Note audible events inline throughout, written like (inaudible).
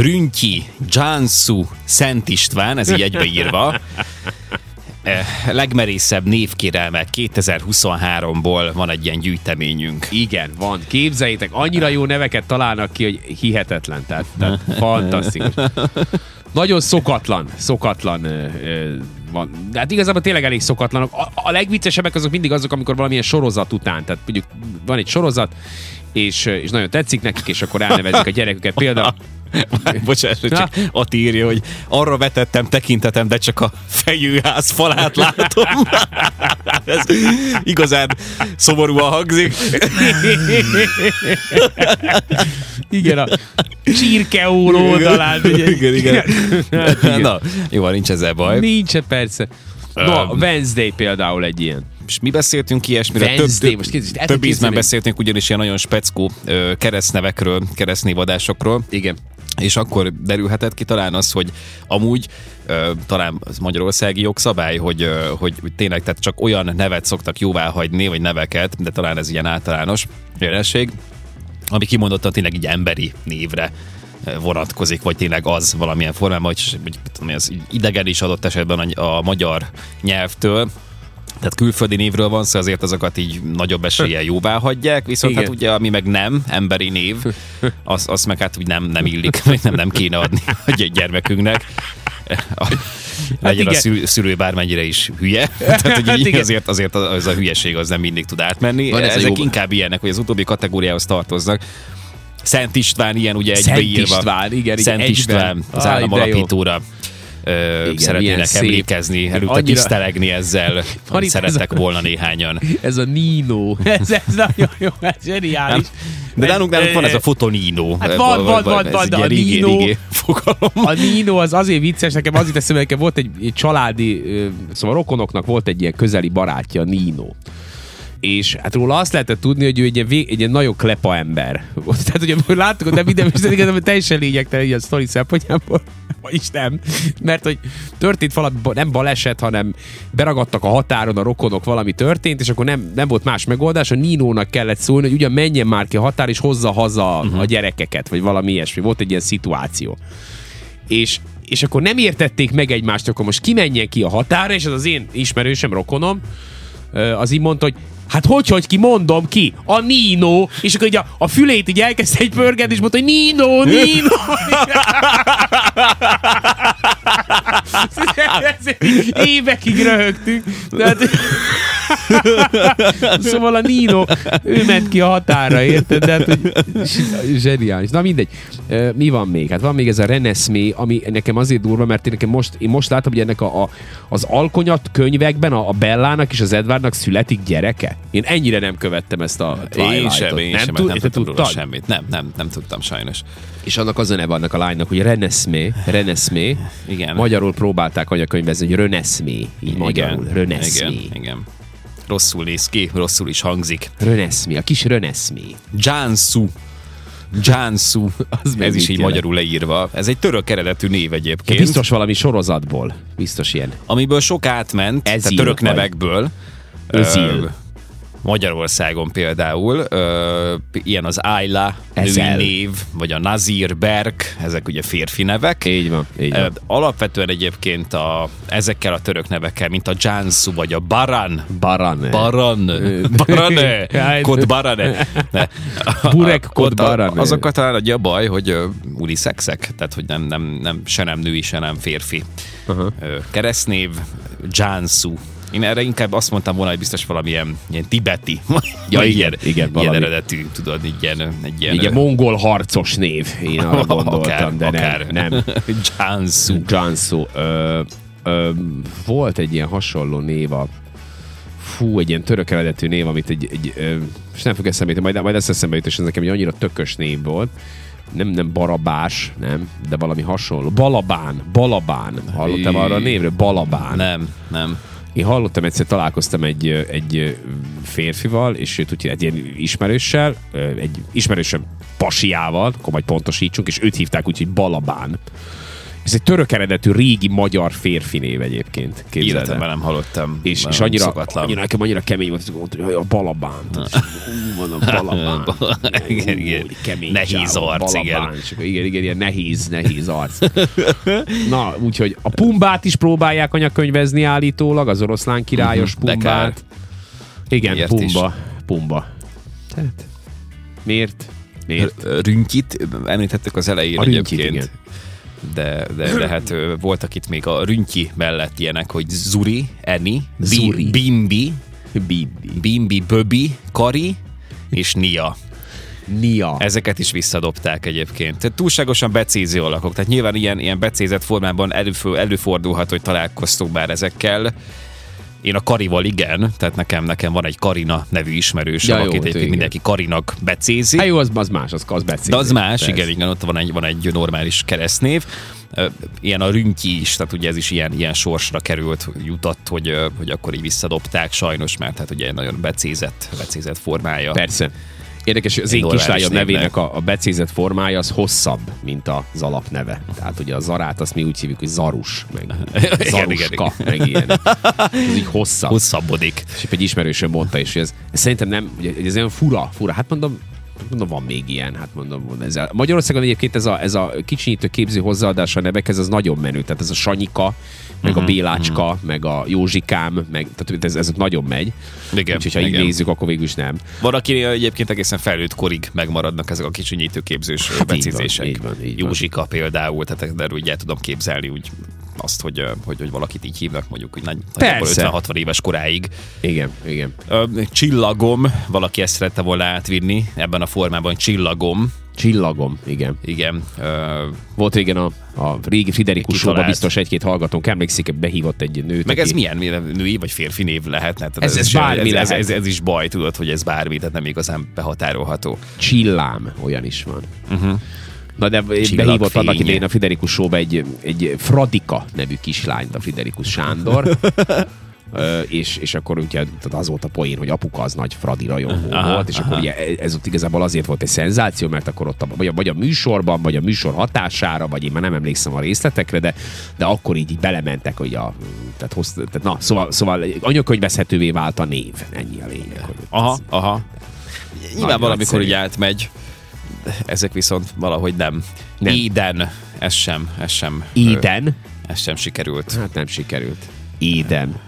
Rüntyi, Jansu, Szent István, ez így egybeírva. Eh, legmerészebb névkérelmek 2023-ból van egy ilyen gyűjteményünk. Igen, van. Képzeljétek, annyira jó neveket találnak ki, hogy hihetetlen. Tehát, tehát fantasztikus. Nagyon szokatlan, szokatlan van. De hát igazából tényleg elég szokatlanok. A, a legviccesebbek azok mindig azok, amikor valamilyen sorozat után, tehát mondjuk van egy sorozat, és, és nagyon tetszik nekik, és akkor elnevezik a gyereküket. Például (laughs) Bocsánat, csak ott írja, hogy arra vetettem tekintetem, de csak a fejűház falát látom. (laughs) Ez igazán szomorúan hangzik. igen, a csirkeúr oldalán. Ugye? Igen, igen. Hát igen. Na, jó, nincs ezzel baj. Nincs, persze. No, a Wednesday például egy ilyen. És mi beszéltünk ilyesmire, Wednesday, több, most több ízben beszéltünk ugyanis ilyen nagyon speckó keresztnevekről, keresztnévadásokról. Igen. És akkor derülhetett ki talán az, hogy amúgy talán az magyarországi jogszabály, hogy, hogy, hogy tényleg tehát csak olyan nevet szoktak jóvá hagyni, vagy neveket, de talán ez ilyen általános jelenség, ami kimondottan tényleg így emberi névre vonatkozik, vagy tényleg az valamilyen formában, hogy, hogy tudom, az idegen is adott esetben a, a magyar nyelvtől, tehát külföldi névről van szó, azért azokat így nagyobb eséllyel jóvá hagyják, viszont Igen. hát ugye ami meg nem, emberi név, az, az meg hát úgy nem, nem illik, (laughs) vagy nem, nem kéne adni (laughs) a gy- gyermekünknek. A, legyen a igen. szülő, szülő bármennyire is hülye. (laughs) Tehát, hogy Hát igen. azért, azért az a hülyeség az nem mindig tud átmenni. Van ez a Ezek inkább ilyenek, hogy az utóbbi kategóriához tartoznak. Szent István ilyen ugye Szent egybeírva. István, igen, igen, Szent egyben. István, az állam de jó. Ö, milyen szeretnének emlékezni, előtte Annyira- tisztelegni ezzel, (laughs) Van hogy szerettek ez a- volna néhányan. Ez a Nino. (laughs) Ez, ez nagyon jó, ez zseniális. De nálunk, nálunk van ez a fotonino. Hát van, van, van, van, egy de a Nino- (laughs) fogalom. A Nino az azért vicces, nekem az jut eszembe, nekem volt egy, egy családi, szóval rokonoknak volt egy ilyen közeli barátja, Nino. És hát róla azt lehetett tudni, hogy ő egy ilyen, vég, egy ilyen nagyon klepa ember. Tehát, hogy láttuk, hogy nem minden viszont teljesen lényegtelen ilyen sztori szempontjából. Vagyis nem. Mert hogy történt valami, nem baleset, hanem beragadtak a határon a rokonok, valami történt, és akkor nem, nem volt más megoldás. A Ninónak kellett szólni, hogy ugyan menjen már ki a határ, és hozza haza uh-huh. a gyerekeket, vagy valami ilyesmi. Volt egy ilyen szituáció és, és akkor nem értették meg egymást, akkor most kimenjen ki a határa, és az az én ismerősem, rokonom, az így mondta, hogy Hát hogy, hogy ki, mondom ki, a Nino, és akkor így a, a fülét így elkezdte egy pörgetni, és mondta, hogy Nino, Nino. (laughs) (laughs) (laughs) Évekig röhögtünk. Tehát... (laughs) szóval a Nino, ő ment ki a határa, érted? De hát, hogy zseniális. Na mindegy. Mi van még? Hát van még ez a Renesmé, ami nekem azért durva, mert én, nekem most, én most látom, hogy ennek a, a, az alkonyat könyvekben a, a Bellának és az Edwardnak születik gyereke. Én ennyire nem követtem ezt a Én Twilight-ot. sem, én nem, sem, tud, nem te tudtam róla semmit. Nem, nem, nem tudtam sajnos. És annak az a neve annak a lánynak, hogy Renesmé, Renesmé. Igen. Magyarul próbálták anyakönyvezni, hogy Renesmé. Így magyarul. igen, Renesmé. igen, igen. Rosszul néz ki, rosszul is hangzik. Renesmé, a kis Renesmé. Jansu. Jansu. (laughs) Az Ez is így jelent? magyarul leírva. Ez egy török eredetű név egyébként. biztos valami sorozatból. Biztos ilyen. Amiből sok átment, Ezil tehát török vagy. nevekből. Özil. Magyarországon például ö, ilyen az Ayla női név, vagy a Nazir Berk, ezek ugye férfi nevek. Így van, így van. Alapvetően egyébként a, ezekkel a török nevekkel, mint a Jansu vagy a Baran, Baran. Baran, (laughs) Barane, Kod Barane. Ne. Burek Kod Barane. Azokat talán a baj, hogy uniszexek, tehát hogy nem, nem, nem, se nem női, se nem férfi. Ö, Keresztnév, Jansu. Én erre inkább azt mondtam volna, hogy biztos valamilyen ilyen tibeti. (laughs) Ja, igen, ilyen, igen, ilyen eredetű, tudod, így ilyen, egy ilyen... A mongol harcos név. Én arra (laughs) gondoltam, akár, de akár. nem. (laughs) nem. Jansu. Jansu. Ö, ö, volt egy ilyen hasonló név a fú, egy ilyen török eredetű név, amit egy, egy ö, és nem fog eszembe jutni, majd, majd ezt eszembe jut, és ez nekem egy annyira tökös név volt. Nem, nem Barabás, nem, de valami hasonló. Balabán, Balabán. Hallottál arra a névről? Balabán. Nem, nem. Én hallottam egyszer, találkoztam egy, egy férfival, és őt úgy egy ilyen ismerőssel, egy ismerősöm pasiával, akkor majd pontosítsunk, és őt hívták úgy, hogy Balabán. Ez egy török eredetű régi magyar férfi név egyébként. Életemben nem hallottam. És, és annyira, szokatlan. annyira, nekem annyira kemény volt, hogy mondta, hogy a balabán. Hú, van a balabán. (laughs) Igen, igen. kemény Nehéz arc, igen. igen, igen, ilyen nehéz, nehéz arc. (laughs) Na, úgyhogy a Pumbát is próbálják anyakönyvezni állítólag, az oroszlán királyos Mhm. Pumbát. Igen, Miért Pumba. Pumba. Tehát, miért? Miért? Rüntyit említettük az elején A egyébként. igen. De, de, de hát voltak itt még a rüntyi mellett ilyenek, hogy Zuri, Eni, Zuri. Bi- Bimbi, Bibi. Bimbi, Böbi, Kari és Nia. Nia. Ezeket is visszadobták egyébként. Tehát túlságosan becéző alakok. Tehát nyilván ilyen, ilyen becézett formában előfő, előfordulhat, hogy találkoztunk bár ezekkel. Én a Karival igen, tehát nekem, nekem van egy Karina nevű ismerősöm, Ja, jó, akit egyébként igen. mindenki Karinak becézi. Hát jó, az, az más, az, az becézik. De az más, Persze. igen, igen, ott van egy, van egy normális keresztnév. Ilyen a rüntyi is, tehát ugye ez is ilyen, ilyen sorsra került, jutott, hogy, hogy akkor így visszadobták sajnos, mert hát ugye nagyon becézett, becézett formája. Persze. Érdekes, hogy az én kislányom nevének a, a becézett formája az hosszabb, mint az alapneve. Tehát ugye a zarát azt mi úgy hívjuk, hogy zarus, meg (laughs) zaruska, meg ilyen. Ez így hosszabb. Hosszabbodik. És egy ismerősöm mondta is, hogy ez, ez szerintem nem, ugye, ez olyan fura, fura. Hát mondom, mondom, van még ilyen, hát mondom, van ez a, Magyarországon egyébként ez a, ez a kicsinyítő képző hozzáadása a nevekhez, az nagyon menő. Tehát ez a Sanyika, meg Mhm, a Bélácska, meg a Józsikám, meg, tehát ez, ez ott nagyon megy. Igen, Úgyhogy ha így igen. nézzük, akkor végül is nem. Van, aki egyébként egészen felnőtt korig megmaradnak ezek a kicsinyítő képzős Hát így van, becézések. így van, így van. Józsika például, tehát de úgy el tudom képzelni úgy azt, hogy, hogy, hogy valakit így hívnak mondjuk, hogy nagy, nagyjából Persze. 50-60 éves koráig. Igen, igen. Csillagom, valaki ezt szerette volna átvinni ebben a formában, csillagom. Csillagom, igen. Igen. Ö, Volt régen a, a régi Friderikus showban biztos egy-két hallgatónk emlékszik, behívott egy nőt. meg aki- ez milyen női vagy férfi név lehetne? Tehát Ez- ez is- bármi ez, ez, lehet. ez, ez, is baj, tudod, hogy ez bármi, tehát nem igazán behatárolható. Csillám, olyan is van. Uh-huh. Na de Csillagfénye. behívott annak idején a Friderikus showba egy, egy Fradika nevű kislányt, a Friderikus Sándor. (laughs) Ö, és, és akkor ugye tehát az volt a poén, hogy apuka az nagy Fradi rajongó Aha, volt, és aha. akkor ugye ez ott igazából azért volt egy szenzáció, mert akkor ott a, vagy, a, vagy a műsorban, vagy a műsor hatására, vagy én már nem emlékszem a részletekre, de, de akkor így, így belementek, hogy a, tehát, hoz, tehát na, szóval, szóval anyakönyvezhetővé vált a név, ennyi a lényeg. Hogy Aha, aha. Nyilván valamikor így átmegy, ezek viszont valahogy nem. Nem. Éden, ez sem, ez sem, Eden, ez sem sikerült hát nem sikerült. Eden.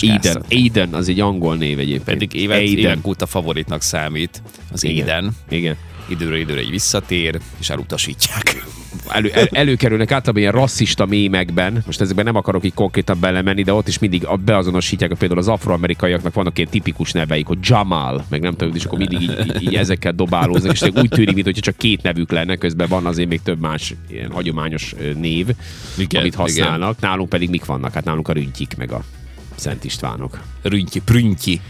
Eden. Eden az egy angol név egyébként. Pedig évek, Aiden. évek óta favoritnak számít az Igen. Éden. Igen. Időről időre egy visszatér, és elutasítják. Elő, el, előkerülnek általában ilyen rasszista mémekben, most ezekben nem akarok így konkrétan belemenni, de ott is mindig beazonosítják, hogy például az afroamerikaiaknak vannak ilyen tipikus neveik, hogy Jamal, meg nem tudom, és akkor mindig így, így, így ezekkel dobálóznak, és úgy tűnik, mintha csak két nevük lenne, közben van azért még több más ilyen hagyományos név, Igen, amit használnak. Nálunk pedig mik vannak? Hát nálunk a rüntyik, meg a Szent Istvánok. Rüntyi, prüntyi.